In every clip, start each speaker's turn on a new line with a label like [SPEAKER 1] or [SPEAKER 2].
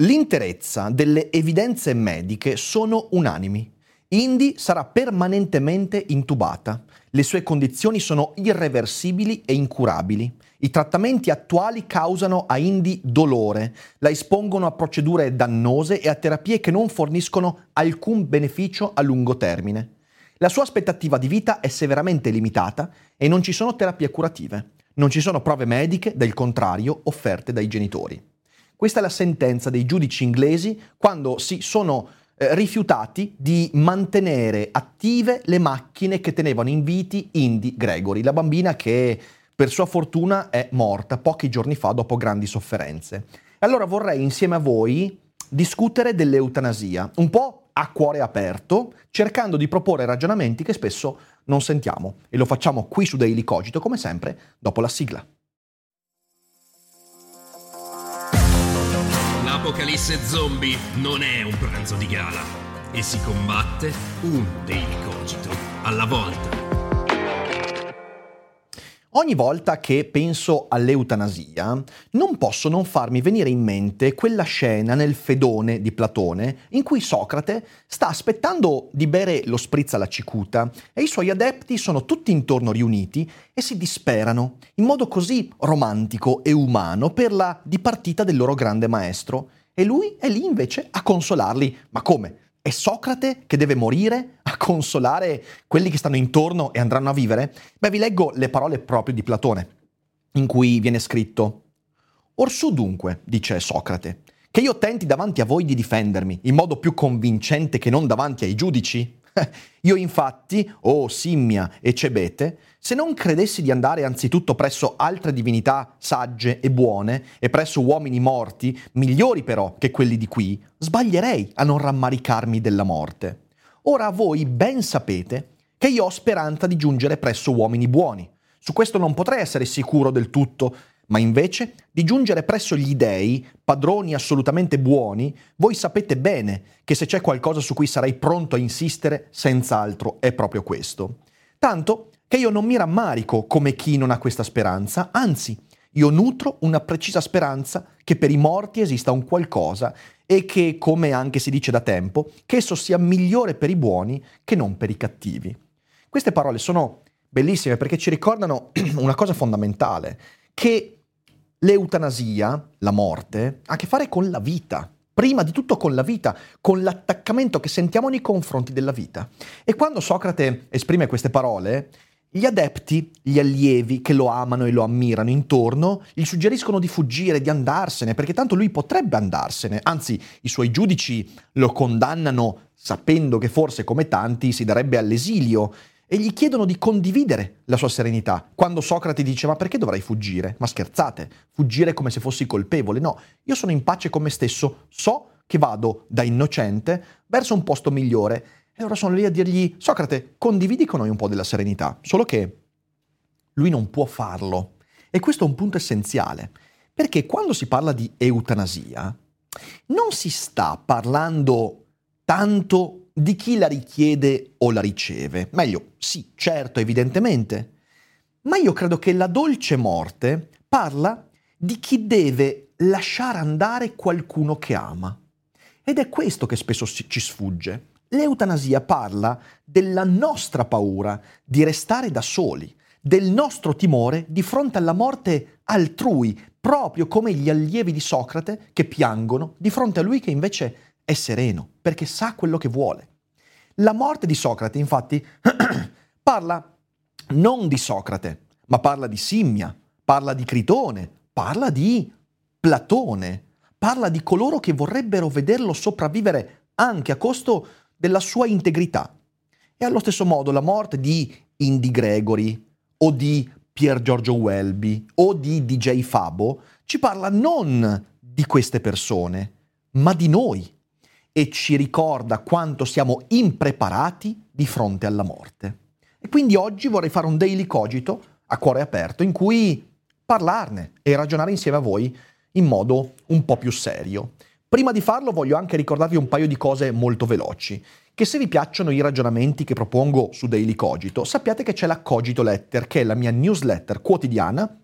[SPEAKER 1] L'interezza delle evidenze mediche sono unanimi. Indy sarà permanentemente intubata. Le sue condizioni sono irreversibili e incurabili. I trattamenti attuali causano a Indy dolore, la espongono a procedure dannose e a terapie che non forniscono alcun beneficio a lungo termine. La sua aspettativa di vita è severamente limitata e non ci sono terapie curative. Non ci sono prove mediche del contrario offerte dai genitori. Questa è la sentenza dei giudici inglesi quando si sono eh, rifiutati di mantenere attive le macchine che tenevano in viti Indy Gregory, la bambina che per sua fortuna è morta pochi giorni fa dopo grandi sofferenze. Allora vorrei insieme a voi discutere dell'eutanasia, un po' a cuore aperto, cercando di proporre ragionamenti che spesso non sentiamo e lo facciamo qui su Daily Cogito, come sempre, dopo la sigla.
[SPEAKER 2] L'apocalisse zombie non è un pranzo di gala e si combatte un Daily Cogito alla volta.
[SPEAKER 1] Ogni volta che penso all'eutanasia, non posso non farmi venire in mente quella scena nel Fedone di Platone in cui Socrate sta aspettando di bere lo spritz alla cicuta e i suoi adepti sono tutti intorno riuniti e si disperano in modo così romantico e umano per la dipartita del loro grande maestro. E lui è lì invece a consolarli. Ma come? È Socrate che deve morire a consolare quelli che stanno intorno e andranno a vivere? Beh, vi leggo le parole proprio di Platone, in cui viene scritto Orsù dunque, dice Socrate, che io tenti davanti a voi di difendermi in modo più convincente che non davanti ai giudici? Io infatti, o oh Simmia e Cebete, se non credessi di andare anzitutto presso altre divinità sagge e buone, e presso uomini morti, migliori però che quelli di qui, sbaglierei a non rammaricarmi della morte. Ora voi ben sapete che io ho speranza di giungere presso uomini buoni. Su questo non potrei essere sicuro del tutto, ma invece di giungere presso gli dei, padroni assolutamente buoni, voi sapete bene che se c'è qualcosa su cui sarei pronto a insistere, senz'altro è proprio questo. Tanto che io non mi rammarico come chi non ha questa speranza, anzi, io nutro una precisa speranza che per i morti esista un qualcosa e che, come anche si dice da tempo, che esso sia migliore per i buoni che non per i cattivi. Queste parole sono bellissime perché ci ricordano una cosa fondamentale, che L'eutanasia, la morte, ha a che fare con la vita, prima di tutto con la vita, con l'attaccamento che sentiamo nei confronti della vita. E quando Socrate esprime queste parole, gli adepti, gli allievi che lo amano e lo ammirano intorno, gli suggeriscono di fuggire, di andarsene, perché tanto lui potrebbe andarsene, anzi i suoi giudici lo condannano sapendo che forse come tanti si darebbe all'esilio e gli chiedono di condividere la sua serenità. Quando Socrate dice ma perché dovrei fuggire? Ma scherzate, fuggire come se fossi colpevole? No, io sono in pace con me stesso, so che vado da innocente verso un posto migliore. E allora sono lì a dirgli Socrate, condividi con noi un po' della serenità, solo che lui non può farlo. E questo è un punto essenziale, perché quando si parla di eutanasia non si sta parlando tanto di chi la richiede o la riceve. Meglio, sì, certo, evidentemente. Ma io credo che la dolce morte parla di chi deve lasciare andare qualcuno che ama. Ed è questo che spesso ci sfugge. L'eutanasia parla della nostra paura di restare da soli, del nostro timore di fronte alla morte altrui, proprio come gli allievi di Socrate che piangono di fronte a lui che invece è sereno, perché sa quello che vuole. La morte di Socrate, infatti, parla non di Socrate, ma parla di Simmia, parla di Critone, parla di Platone, parla di coloro che vorrebbero vederlo sopravvivere anche a costo della sua integrità. E allo stesso modo la morte di Indy Gregory o di Pier Giorgio Welby o di DJ Fabo ci parla non di queste persone, ma di noi, e ci ricorda quanto siamo impreparati di fronte alla morte. E quindi oggi vorrei fare un daily cogito a cuore aperto in cui parlarne e ragionare insieme a voi in modo un po' più serio. Prima di farlo voglio anche ricordarvi un paio di cose molto veloci, che se vi piacciono i ragionamenti che propongo su Daily Cogito, sappiate che c'è la Cogito Letter, che è la mia newsletter quotidiana,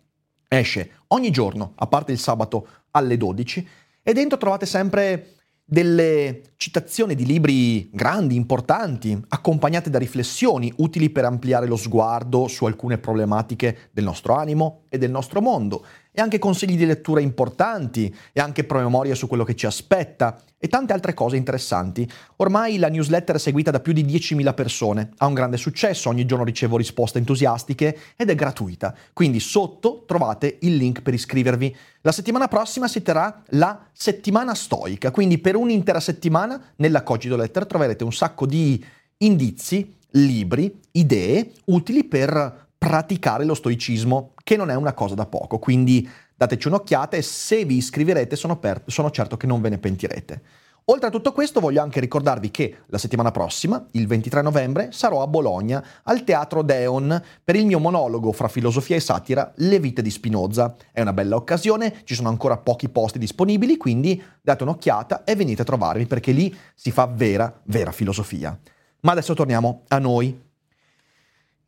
[SPEAKER 1] esce ogni giorno, a parte il sabato alle 12, e dentro trovate sempre delle citazioni di libri grandi, importanti, accompagnate da riflessioni utili per ampliare lo sguardo su alcune problematiche del nostro animo e del nostro mondo, e anche consigli di lettura importanti, e anche promemoria su quello che ci aspetta, e tante altre cose interessanti. Ormai la newsletter è seguita da più di 10.000 persone, ha un grande successo, ogni giorno ricevo risposte entusiastiche ed è gratuita, quindi sotto trovate il link per iscrivervi. La settimana prossima si terrà la settimana stoica, quindi per un'intera settimana nella Cogito Letter troverete un sacco di indizi, libri, idee utili per praticare lo stoicismo, che non è una cosa da poco. Quindi dateci un'occhiata e se vi iscriverete sono, per, sono certo che non ve ne pentirete. Oltre a tutto questo voglio anche ricordarvi che la settimana prossima, il 23 novembre, sarò a Bologna al Teatro Deon per il mio monologo fra filosofia e satira Le vite di Spinoza. È una bella occasione, ci sono ancora pochi posti disponibili, quindi date un'occhiata e venite a trovarmi perché lì si fa vera, vera filosofia. Ma adesso torniamo a noi.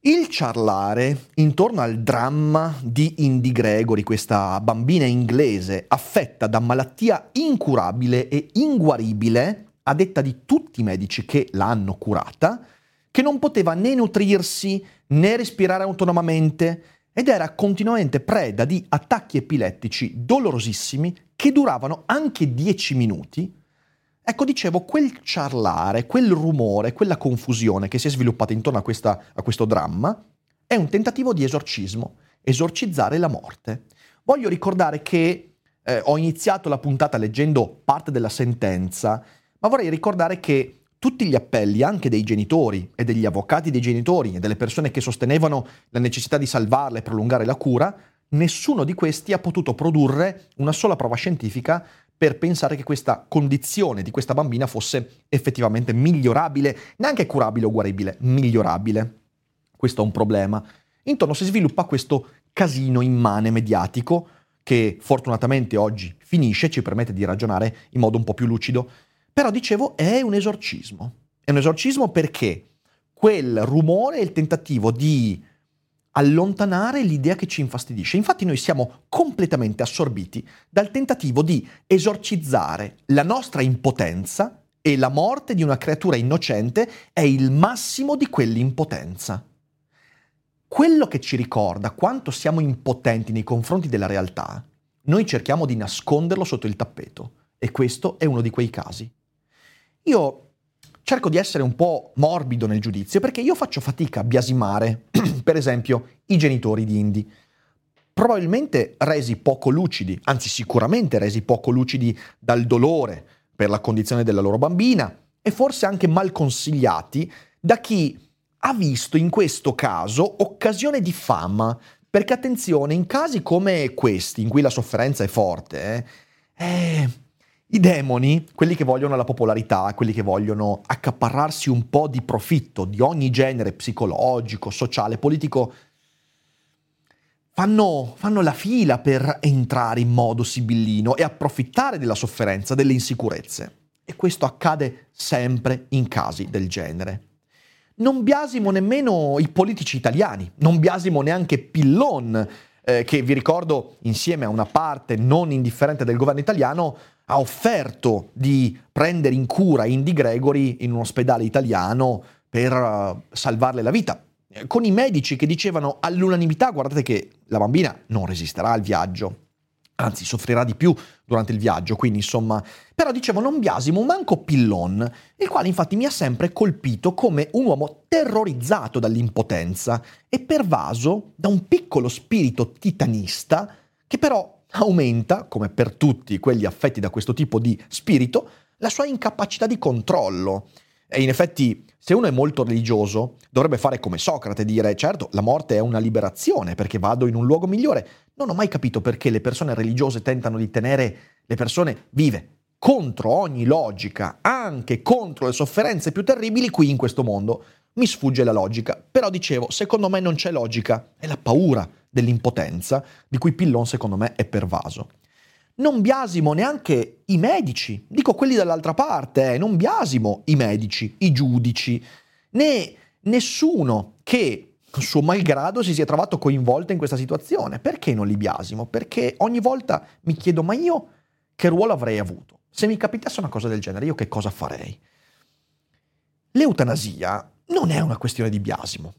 [SPEAKER 1] Il ciarlare intorno al dramma di Indy Gregory, questa bambina inglese affetta da malattia incurabile e inguaribile, a detta di tutti i medici che l'hanno curata, che non poteva né nutrirsi né respirare autonomamente ed era continuamente preda di attacchi epilettici dolorosissimi che duravano anche 10 minuti Ecco, dicevo, quel ciarlare, quel rumore, quella confusione che si è sviluppata intorno a, questa, a questo dramma è un tentativo di esorcismo, esorcizzare la morte. Voglio ricordare che eh, ho iniziato la puntata leggendo parte della sentenza, ma vorrei ricordare che tutti gli appelli, anche dei genitori e degli avvocati dei genitori e delle persone che sostenevano la necessità di salvarla e prolungare la cura, nessuno di questi ha potuto produrre una sola prova scientifica per pensare che questa condizione di questa bambina fosse effettivamente migliorabile, neanche curabile o guaribile, migliorabile. Questo è un problema. Intorno si sviluppa questo casino immane mediatico che fortunatamente oggi finisce, ci permette di ragionare in modo un po' più lucido. Però dicevo, è un esorcismo. È un esorcismo perché quel rumore il tentativo di allontanare l'idea che ci infastidisce. Infatti noi siamo completamente assorbiti dal tentativo di esorcizzare la nostra impotenza e la morte di una creatura innocente è il massimo di quell'impotenza. Quello che ci ricorda quanto siamo impotenti nei confronti della realtà, noi cerchiamo di nasconderlo sotto il tappeto e questo è uno di quei casi. Io cerco di essere un po' morbido nel giudizio perché io faccio fatica a biasimare, per esempio, i genitori di Indy. Probabilmente resi poco lucidi, anzi sicuramente resi poco lucidi dal dolore per la condizione della loro bambina e forse anche mal consigliati da chi ha visto in questo caso occasione di fama. Perché attenzione, in casi come questi, in cui la sofferenza è forte, eh, eh i demoni, quelli che vogliono la popolarità, quelli che vogliono accaparrarsi un po' di profitto di ogni genere psicologico, sociale, politico, fanno, fanno la fila per entrare in modo sibillino e approfittare della sofferenza, delle insicurezze. E questo accade sempre in casi del genere. Non biasimo nemmeno i politici italiani, non biasimo neanche Pillon, eh, che vi ricordo insieme a una parte non indifferente del governo italiano ha offerto di prendere in cura Indy Gregory in un ospedale italiano per uh, salvarle la vita. Con i medici che dicevano all'unanimità guardate che la bambina non resisterà al viaggio, anzi soffrirà di più durante il viaggio, quindi insomma, però dicevo non biasimo manco Pillon, il quale infatti mi ha sempre colpito come un uomo terrorizzato dall'impotenza e pervaso da un piccolo spirito titanista che però aumenta, come per tutti quelli affetti da questo tipo di spirito, la sua incapacità di controllo. E in effetti, se uno è molto religioso, dovrebbe fare come Socrate, dire certo, la morte è una liberazione perché vado in un luogo migliore. Non ho mai capito perché le persone religiose tentano di tenere le persone vive, contro ogni logica, anche contro le sofferenze più terribili qui in questo mondo. Mi sfugge la logica, però dicevo, secondo me non c'è logica, è la paura dell'impotenza di cui Pillon secondo me è pervaso. Non biasimo neanche i medici, dico quelli dall'altra parte, eh, non biasimo i medici, i giudici, né nessuno che suo malgrado si sia trovato coinvolto in questa situazione. Perché non li biasimo? Perché ogni volta mi chiedo, ma io che ruolo avrei avuto? Se mi capitasse una cosa del genere, io che cosa farei? L'eutanasia non è una questione di biasimo.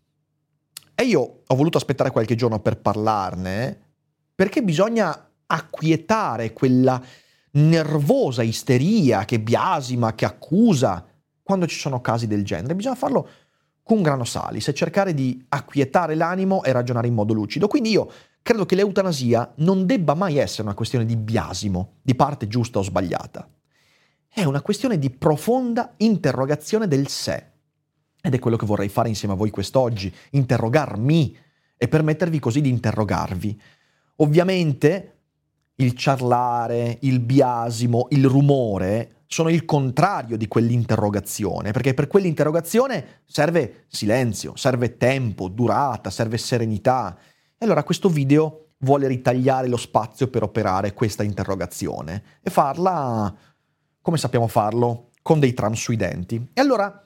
[SPEAKER 1] E io ho voluto aspettare qualche giorno per parlarne, perché bisogna acquietare quella nervosa isteria che biasima, che accusa, quando ci sono casi del genere. Bisogna farlo con grano salis e cercare di acquietare l'animo e ragionare in modo lucido. Quindi io credo che l'eutanasia non debba mai essere una questione di biasimo, di parte giusta o sbagliata. È una questione di profonda interrogazione del sé. Ed è quello che vorrei fare insieme a voi quest'oggi, interrogarmi e permettervi così di interrogarvi. Ovviamente il ciarlare, il biasimo, il rumore sono il contrario di quell'interrogazione, perché per quell'interrogazione serve silenzio, serve tempo, durata, serve serenità. E allora questo video vuole ritagliare lo spazio per operare questa interrogazione e farla come sappiamo farlo, con dei tram sui denti. E allora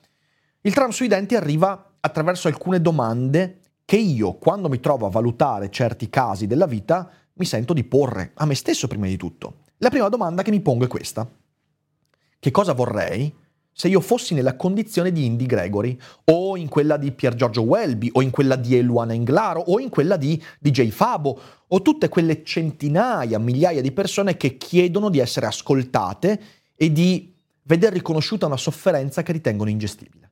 [SPEAKER 1] il tram sui denti arriva attraverso alcune domande che io, quando mi trovo a valutare certi casi della vita, mi sento di porre a me stesso prima di tutto. La prima domanda che mi pongo è questa. Che cosa vorrei se io fossi nella condizione di Indy Gregory, o in quella di Pier Giorgio Welby, o in quella di Eluana Englaro, o in quella di DJ Fabo, o tutte quelle centinaia, migliaia di persone che chiedono di essere ascoltate e di veder riconosciuta una sofferenza che ritengono ingestibile.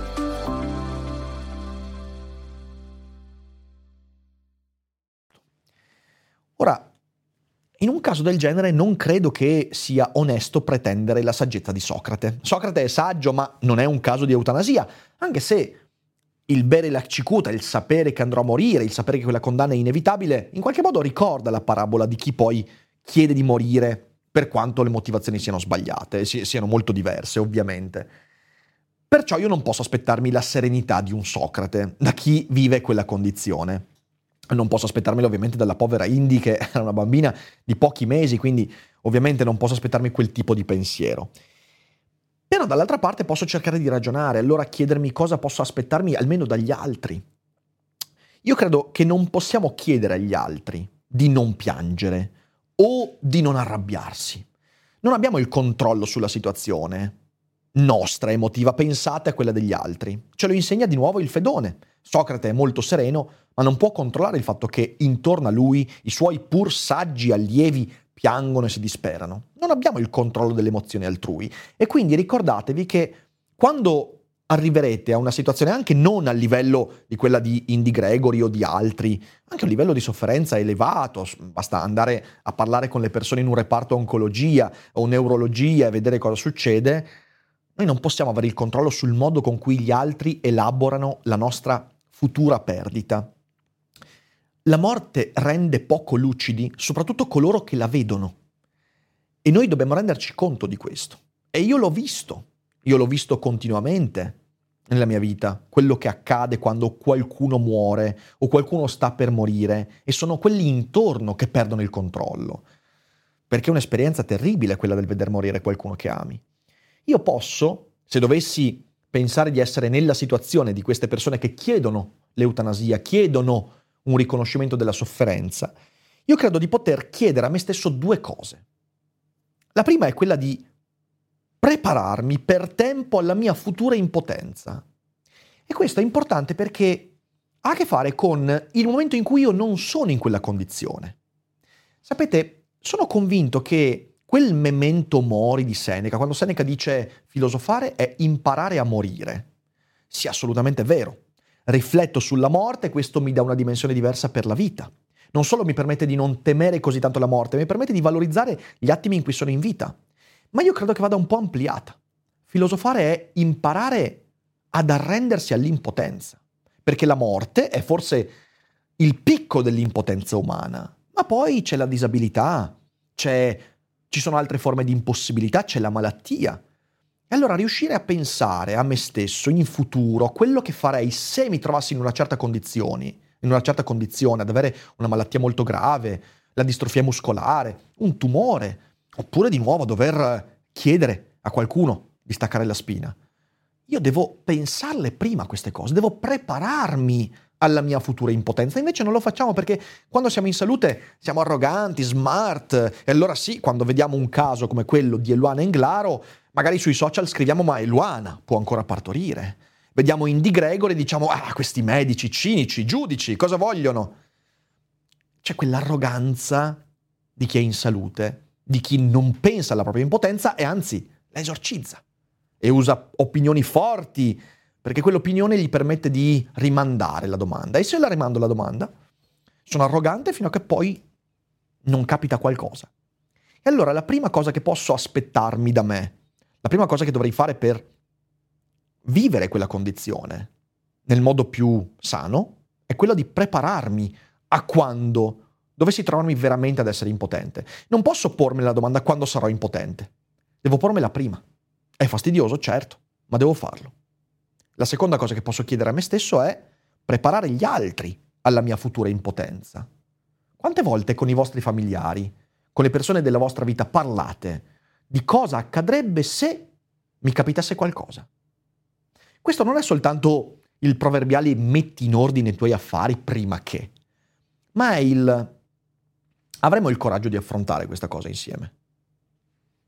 [SPEAKER 1] In un caso del genere non credo che sia onesto pretendere la saggezza di Socrate. Socrate è saggio, ma non è un caso di eutanasia, anche se il bere la cicuta, il sapere che andrò a morire, il sapere che quella condanna è inevitabile, in qualche modo ricorda la parabola di chi poi chiede di morire per quanto le motivazioni siano sbagliate, siano molto diverse ovviamente. Perciò io non posso aspettarmi la serenità di un Socrate, da chi vive quella condizione. Non posso aspettarmelo ovviamente dalla povera Indy che era una bambina di pochi mesi, quindi ovviamente non posso aspettarmi quel tipo di pensiero. Però dall'altra parte posso cercare di ragionare, allora chiedermi cosa posso aspettarmi almeno dagli altri. Io credo che non possiamo chiedere agli altri di non piangere o di non arrabbiarsi. Non abbiamo il controllo sulla situazione nostra emotiva, pensate a quella degli altri. Ce lo insegna di nuovo il Fedone. Socrate è molto sereno, ma non può controllare il fatto che intorno a lui i suoi pur saggi allievi piangono e si disperano. Non abbiamo il controllo delle emozioni altrui e quindi ricordatevi che quando arriverete a una situazione anche non a livello di quella di Indy Gregory o di altri, anche a un livello di sofferenza elevato, basta andare a parlare con le persone in un reparto oncologia o neurologia e vedere cosa succede, noi non possiamo avere il controllo sul modo con cui gli altri elaborano la nostra futura perdita. La morte rende poco lucidi soprattutto coloro che la vedono. E noi dobbiamo renderci conto di questo. E io l'ho visto, io l'ho visto continuamente nella mia vita, quello che accade quando qualcuno muore o qualcuno sta per morire e sono quelli intorno che perdono il controllo. Perché è un'esperienza terribile quella del veder morire qualcuno che ami. Io posso, se dovessi pensare di essere nella situazione di queste persone che chiedono l'eutanasia, chiedono un riconoscimento della sofferenza, io credo di poter chiedere a me stesso due cose. La prima è quella di prepararmi per tempo alla mia futura impotenza. E questo è importante perché ha a che fare con il momento in cui io non sono in quella condizione. Sapete, sono convinto che quel memento mori di Seneca, quando Seneca dice filosofare è imparare a morire, sia assolutamente vero. rifletto sulla morte, questo mi dà una dimensione diversa per la vita. Non solo mi permette di non temere così tanto la morte, mi permette di valorizzare gli attimi in cui sono in vita. Ma io credo che vada un po' ampliata. Filosofare è imparare ad arrendersi all'impotenza, perché la morte è forse il picco dell'impotenza umana, ma poi c'è la disabilità, c'è, ci sono altre forme di impossibilità, c'è la malattia. E allora riuscire a pensare a me stesso in futuro, quello che farei se mi trovassi in una certa condizione, in una certa condizione, ad avere una malattia molto grave, la distrofia muscolare, un tumore, oppure di nuovo dover chiedere a qualcuno di staccare la spina. Io devo pensarle prima queste cose, devo prepararmi alla mia futura impotenza. Invece non lo facciamo perché quando siamo in salute siamo arroganti, smart, e allora sì, quando vediamo un caso come quello di Eluana Englaro, magari sui social scriviamo ma Eluana può ancora partorire. Vediamo Indy Gregor e diciamo ah, questi medici cinici, giudici, cosa vogliono? C'è quell'arroganza di chi è in salute, di chi non pensa alla propria impotenza e anzi la esorcizza e usa opinioni forti, perché quell'opinione gli permette di rimandare la domanda. E se la rimando la domanda, sono arrogante fino a che poi non capita qualcosa. E allora la prima cosa che posso aspettarmi da me, la prima cosa che dovrei fare per vivere quella condizione nel modo più sano, è quella di prepararmi a quando dovessi trovarmi veramente ad essere impotente. Non posso pormi la domanda quando sarò impotente. Devo pormela prima. È fastidioso, certo, ma devo farlo. La seconda cosa che posso chiedere a me stesso è preparare gli altri alla mia futura impotenza. Quante volte con i vostri familiari, con le persone della vostra vita parlate di cosa accadrebbe se mi capitasse qualcosa? Questo non è soltanto il proverbiale metti in ordine i tuoi affari prima che, ma è il avremo il coraggio di affrontare questa cosa insieme.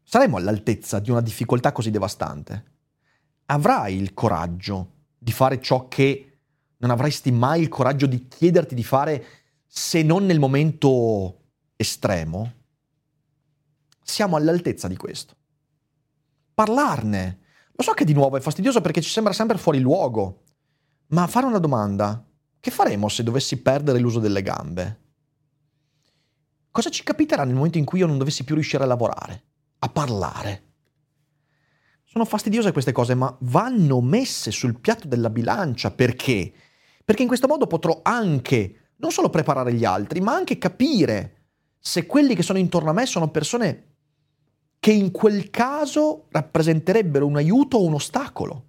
[SPEAKER 1] Saremo all'altezza di una difficoltà così devastante? Avrai il coraggio di fare ciò che non avresti mai il coraggio di chiederti di fare se non nel momento estremo? Siamo all'altezza di questo. Parlarne. Lo so che di nuovo è fastidioso perché ci sembra sempre fuori luogo, ma fare una domanda. Che faremo se dovessi perdere l'uso delle gambe? Cosa ci capiterà nel momento in cui io non dovessi più riuscire a lavorare? a parlare. Sono fastidiose queste cose, ma vanno messe sul piatto della bilancia perché? Perché in questo modo potrò anche non solo preparare gli altri, ma anche capire se quelli che sono intorno a me sono persone che in quel caso rappresenterebbero un aiuto o un ostacolo.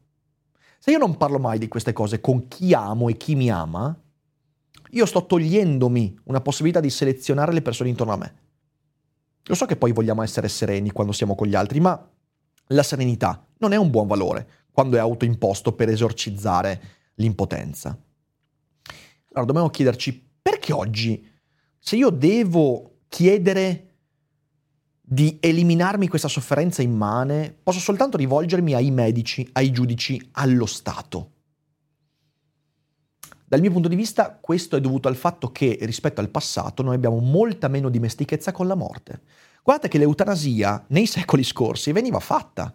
[SPEAKER 1] Se io non parlo mai di queste cose con chi amo e chi mi ama, io sto togliendomi una possibilità di selezionare le persone intorno a me. Lo so che poi vogliamo essere sereni quando siamo con gli altri, ma la serenità non è un buon valore quando è autoimposto per esorcizzare l'impotenza. Allora dobbiamo chiederci perché oggi, se io devo chiedere di eliminarmi questa sofferenza immane, posso soltanto rivolgermi ai medici, ai giudici, allo Stato. Dal mio punto di vista questo è dovuto al fatto che rispetto al passato noi abbiamo molta meno dimestichezza con la morte. Guardate che l'eutanasia nei secoli scorsi veniva fatta,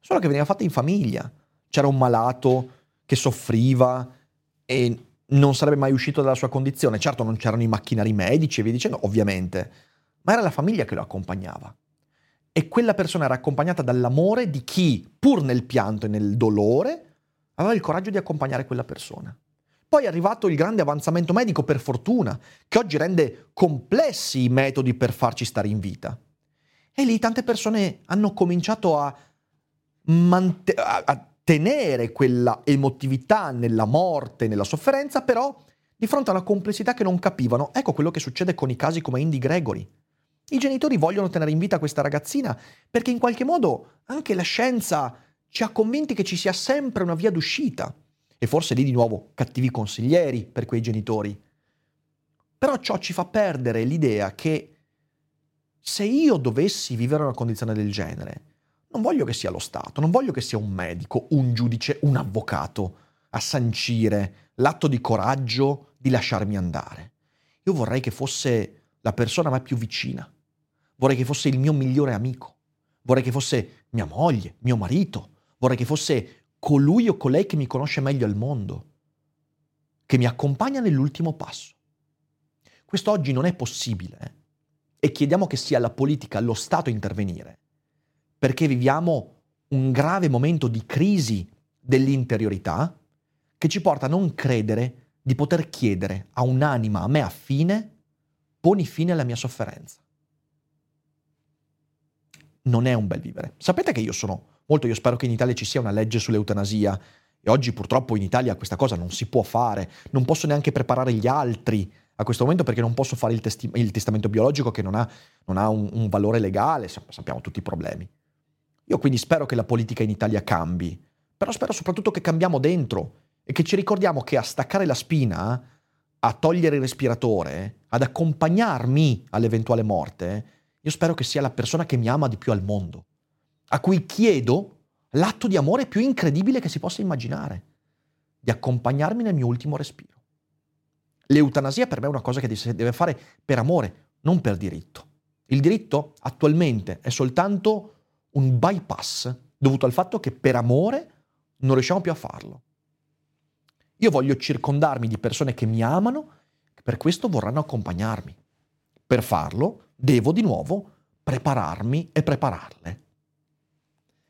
[SPEAKER 1] solo che veniva fatta in famiglia. C'era un malato che soffriva e non sarebbe mai uscito dalla sua condizione. Certo non c'erano i macchinari medici e via dicendo, ovviamente, ma era la famiglia che lo accompagnava. E quella persona era accompagnata dall'amore di chi, pur nel pianto e nel dolore, aveva il coraggio di accompagnare quella persona. Poi è arrivato il grande avanzamento medico, per fortuna, che oggi rende complessi i metodi per farci stare in vita. E lì tante persone hanno cominciato a, mant- a tenere quella emotività nella morte, nella sofferenza, però di fronte a una complessità che non capivano. Ecco quello che succede con i casi come Indy Gregory. I genitori vogliono tenere in vita questa ragazzina perché in qualche modo anche la scienza ci ha convinti che ci sia sempre una via d'uscita. E forse lì di nuovo cattivi consiglieri per quei genitori. Però ciò ci fa perdere l'idea che se io dovessi vivere una condizione del genere, non voglio che sia lo Stato, non voglio che sia un medico, un giudice, un avvocato a sancire l'atto di coraggio di lasciarmi andare. Io vorrei che fosse la persona a me più vicina, vorrei che fosse il mio migliore amico, vorrei che fosse mia moglie, mio marito, vorrei che fosse colui o colei che mi conosce meglio al mondo. che mi accompagna nell'ultimo passo. Questo oggi non è possibile eh? e chiediamo che sia la politica, lo Stato a intervenire, perché viviamo un grave momento di crisi dell'interiorità che ci porta a non credere di poter chiedere a un'anima a me affine, poni fine alla mia sofferenza. Non è un bel vivere. Sapete che io sono molto, io spero che in Italia ci sia una legge sull'eutanasia. E oggi purtroppo in Italia questa cosa non si può fare, non posso neanche preparare gli altri a questo momento perché non posso fare il, testi- il testamento biologico che non ha, non ha un, un, valore legale, sappiamo tutti i problemi. Io quindi spero che la politica in Italia cambi, però spero soprattutto che cambiamo dentro e che ci ricordiamo che a staccare la spina, a togliere il respiratore, ad accompagnarmi all'eventuale morte, io spero che sia la persona che mi ama di più al mondo, a cui chiedo l'atto di amore più incredibile che si possa immaginare, di accompagnarmi nel mio ultimo respiro. L'eutanasia per me è una cosa che si deve fare per amore, non per diritto. Il diritto attualmente è soltanto un bypass dovuto al fatto che per amore non riusciamo più a farlo. Io voglio circondarmi di persone che mi amano, che per questo vorranno accompagnarmi. Per farlo devo di nuovo prepararmi e prepararle.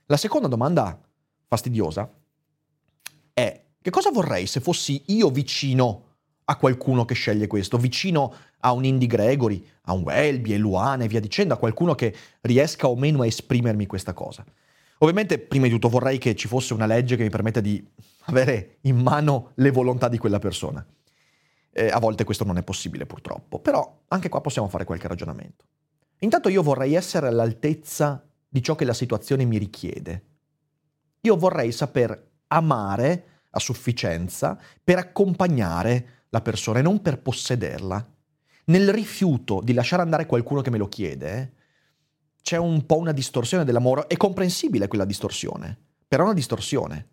[SPEAKER 1] La seconda domanda fastidiosa è che cosa vorrei se fossi io vicino a qualcuno che sceglie questo, vicino a un Indy Gregory, a un Welby, a Luana e via dicendo, a qualcuno che riesca o meno a esprimermi questa cosa. Ovviamente, prima di tutto, vorrei che ci fosse una legge che mi permetta di avere in mano le volontà di quella persona. Eh, a volte questo non è possibile purtroppo, però anche qua possiamo fare qualche ragionamento. Intanto io vorrei essere all'altezza di ciò che la situazione mi richiede. Io vorrei saper amare a sufficienza per accompagnare la persona e non per possederla. Nel rifiuto di lasciare andare qualcuno che me lo chiede, c'è un po' una distorsione dell'amore. È comprensibile quella distorsione, però è una distorsione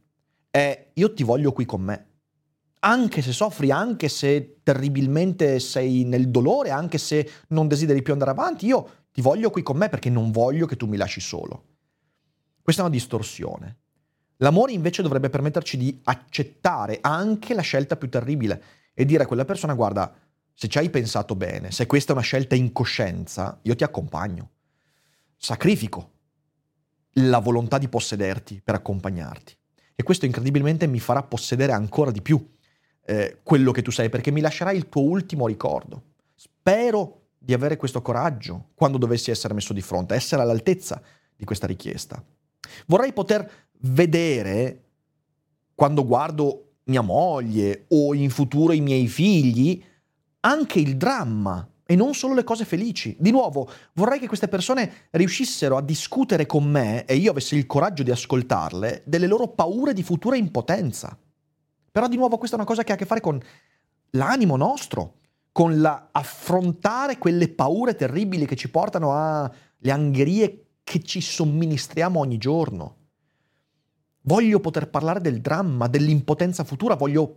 [SPEAKER 1] è io ti voglio qui con me. Anche se soffri, anche se terribilmente sei nel dolore, anche se non desideri più andare avanti, io ti voglio qui con me perché non voglio che tu mi lasci solo. Questa è una distorsione. L'amore invece dovrebbe permetterci di accettare anche la scelta più terribile e dire a quella persona guarda, se ci hai pensato bene, se questa è una scelta in coscienza, io ti accompagno. Sacrifico la volontà di possederti per accompagnarti. E questo incredibilmente mi farà possedere ancora di più eh, quello che tu sei, perché mi lascerai il tuo ultimo ricordo. Spero di avere questo coraggio quando dovessi essere messo di fronte, essere all'altezza di questa richiesta. Vorrei poter vedere, quando guardo mia moglie o in futuro i miei figli, anche il dramma e non solo le cose felici. Di nuovo, vorrei che queste persone riuscissero a discutere con me e io avessi il coraggio di ascoltarle delle loro paure di futura impotenza. Però di nuovo questa è una cosa che ha a che fare con l'animo nostro, con l'affrontare quelle paure terribili che ci portano alle angherie che ci somministriamo ogni giorno. Voglio poter parlare del dramma, dell'impotenza futura, voglio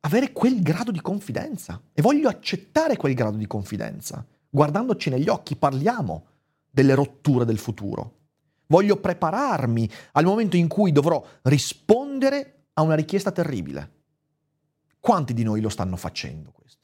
[SPEAKER 1] avere quel grado di confidenza e voglio accettare quel grado di confidenza. Guardandoci negli occhi parliamo delle rotture del futuro. Voglio prepararmi al momento in cui dovrò rispondere a una richiesta terribile. Quanti di noi lo stanno facendo questo?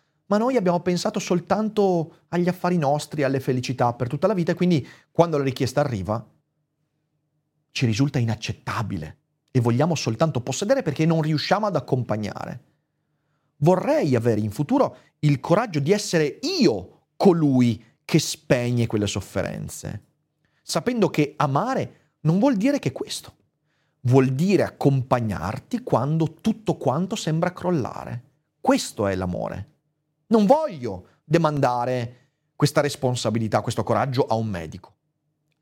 [SPEAKER 1] Ma noi abbiamo pensato soltanto agli affari nostri, alle felicità per tutta la vita e quindi quando la richiesta arriva ci risulta inaccettabile e vogliamo soltanto possedere perché non riusciamo ad accompagnare. Vorrei avere in futuro il coraggio di essere io colui che spegne quelle sofferenze, sapendo che amare non vuol dire che questo, vuol dire accompagnarti quando tutto quanto sembra crollare. Questo è l'amore. Non voglio demandare questa responsabilità, questo coraggio a un medico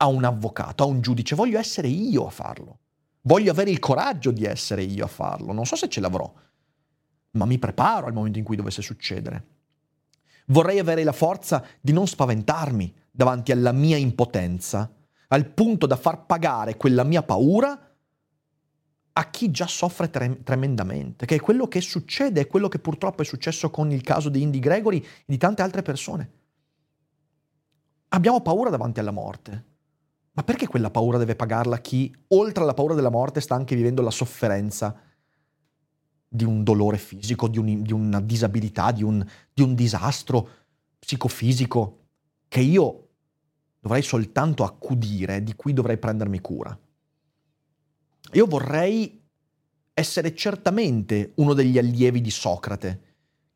[SPEAKER 1] a un avvocato, a un giudice, voglio essere io a farlo. Voglio avere il coraggio di essere io a farlo. Non so se ce l'avrò, ma mi preparo al momento in cui dovesse succedere. Vorrei avere la forza di non spaventarmi davanti alla mia impotenza, al punto da far pagare quella mia paura a chi già soffre tre- tremendamente, che è quello che succede, è quello che purtroppo è successo con il caso di Indy Gregory e di tante altre persone. Abbiamo paura davanti alla morte. Ma perché quella paura deve pagarla chi, oltre alla paura della morte, sta anche vivendo la sofferenza di un dolore fisico, di, un, di una disabilità, di un, di un disastro psicofisico che io dovrei soltanto accudire, di cui dovrei prendermi cura? Io vorrei essere certamente uno degli allievi di Socrate,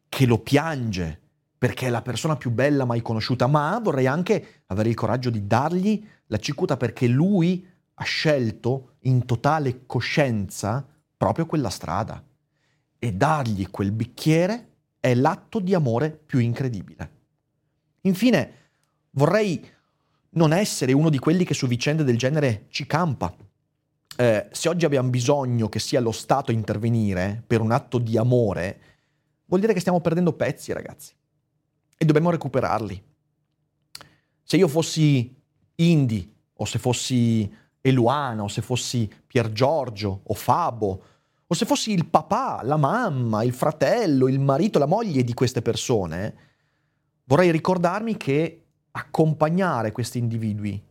[SPEAKER 1] che lo piange perché è la persona più bella mai conosciuta, ma vorrei anche avere il coraggio di dargli la cicuta perché lui ha scelto in totale coscienza proprio quella strada. E dargli quel bicchiere è l'atto di amore più incredibile. Infine, vorrei non essere uno di quelli che su vicende del genere ci campa. Eh, se oggi abbiamo bisogno che sia lo Stato a intervenire per un atto di amore, vuol dire che stiamo perdendo pezzi, ragazzi e dobbiamo recuperarli. Se io fossi Indy, o se fossi Eluana, o se fossi Pier Giorgio, o Fabo, o se fossi il papà, la mamma, il fratello, il marito, la moglie di queste persone, vorrei ricordarmi che accompagnare questi individui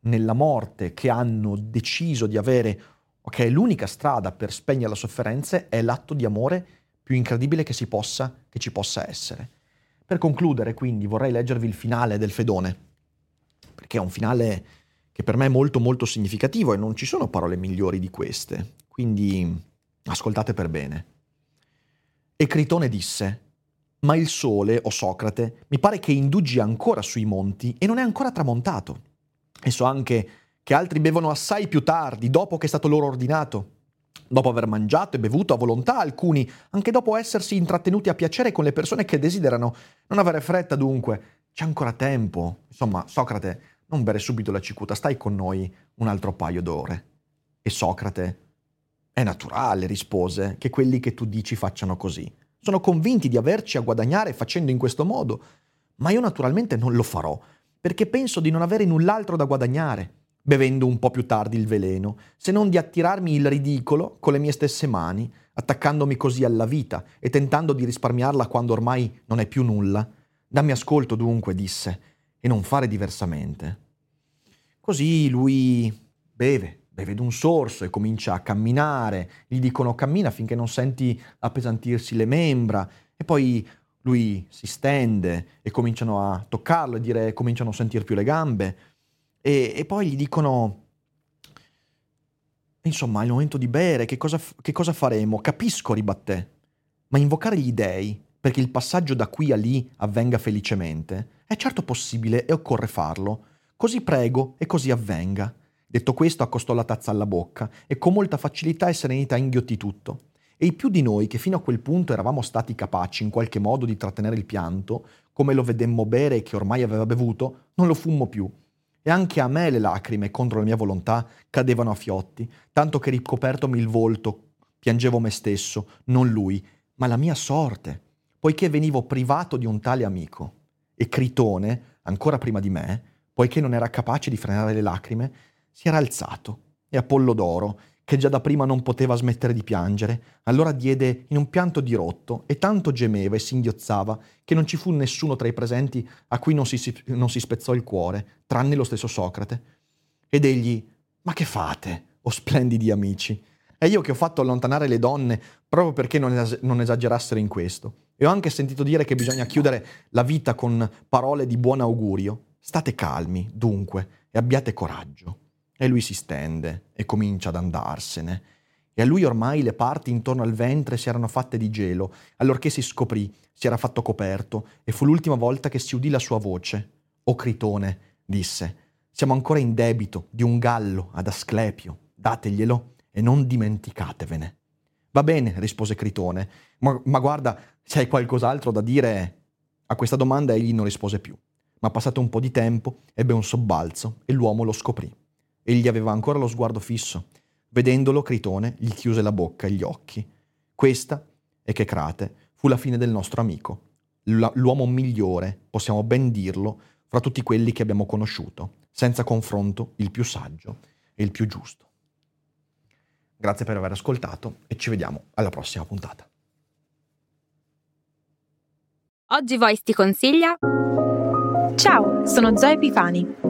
[SPEAKER 1] nella morte che hanno deciso di avere, è l'unica strada per spegnere la sofferenza, è l'atto di amore più incredibile che, possa, che ci possa essere. Per concludere, quindi, vorrei leggervi il finale del Fedone, perché è un finale che per me è molto molto significativo e non ci sono parole migliori di queste, quindi ascoltate per bene. E Critone disse, ma il sole, o Socrate, mi pare che indugi ancora sui monti e non è ancora tramontato. E so anche che altri bevono assai più tardi, dopo che è stato loro ordinato dopo aver mangiato e bevuto a volontà, alcuni anche dopo essersi intrattenuti a piacere con le persone che desiderano. Non avere fretta dunque, c'è ancora tempo. Insomma, Socrate, non bere subito la cicuta, stai con noi un altro paio d'ore. E Socrate, è naturale, rispose, che quelli che tu dici facciano così. Sono convinti di averci a guadagnare facendo in questo modo, ma io naturalmente non lo farò, perché penso di non avere null'altro da guadagnare bevendo un po' più tardi il veleno, se non di attirarmi il ridicolo con le mie stesse mani, attaccandomi così alla vita e tentando di risparmiarla quando ormai non è più nulla. Dammi ascolto dunque, disse, e non fare diversamente. Così lui beve, beve d'un sorso e comincia a camminare. Gli dicono cammina finché non senti appesantirsi le membra e poi lui si stende e cominciano a toccarlo e dire cominciano a sentire più le gambe e, e poi gli dicono, insomma, è il momento di bere, che cosa, che cosa faremo? Capisco, ribatté, ma invocare gli dèi perché il passaggio da qui a lì avvenga felicemente è certo possibile e occorre farlo. Così prego e così avvenga. Detto questo, accostò la tazza alla bocca e con molta facilità e serenità inghiottì tutto. E i più di noi, che fino a quel punto eravamo stati capaci in qualche modo di trattenere il pianto, come lo vedemmo bere e che ormai aveva bevuto, non lo fummo più e anche a me le lacrime, contro la mia volontà, cadevano a fiotti, tanto che ricopertomi il volto, piangevo me stesso, non lui, ma la mia sorte, poiché venivo privato di un tale amico. E Critone, ancora prima di me, poiché non era capace di frenare le lacrime, si era alzato, e Apollodoro, che già da prima non poteva smettere di piangere, allora diede in un pianto dirotto e tanto gemeva e singhiozzava che non ci fu nessuno tra i presenti a cui non si, non si spezzò il cuore, tranne lo stesso Socrate. Ed egli, ma che fate, o oh splendidi amici? È io che ho fatto allontanare le donne proprio perché non, es- non esagerassero in questo. E ho anche sentito dire che bisogna chiudere la vita con parole di buon augurio. State calmi, dunque, e abbiate coraggio. E lui si stende e comincia ad andarsene. E a lui ormai le parti intorno al ventre si erano fatte di gelo, allorché si scoprì, si era fatto coperto, e fu l'ultima volta che si udì la sua voce. O Critone, disse, siamo ancora in debito di un gallo ad Asclepio, dateglielo e non dimenticatevene. Va bene, rispose Critone, ma, ma guarda, hai qualcos'altro da dire... A questa domanda egli non rispose più, ma passato un po' di tempo ebbe un sobbalzo e l'uomo lo scoprì. Egli aveva ancora lo sguardo fisso. Vedendolo, Critone gli chiuse la bocca e gli occhi. Questa, e che crate, fu la fine del nostro amico. l'uomo migliore, possiamo ben dirlo, fra tutti quelli che abbiamo conosciuto, senza confronto il più saggio e il più giusto. Grazie per aver ascoltato e ci vediamo alla prossima puntata.
[SPEAKER 3] Oggi Voice ti consiglia
[SPEAKER 4] Ciao, sono Zoe Epifani.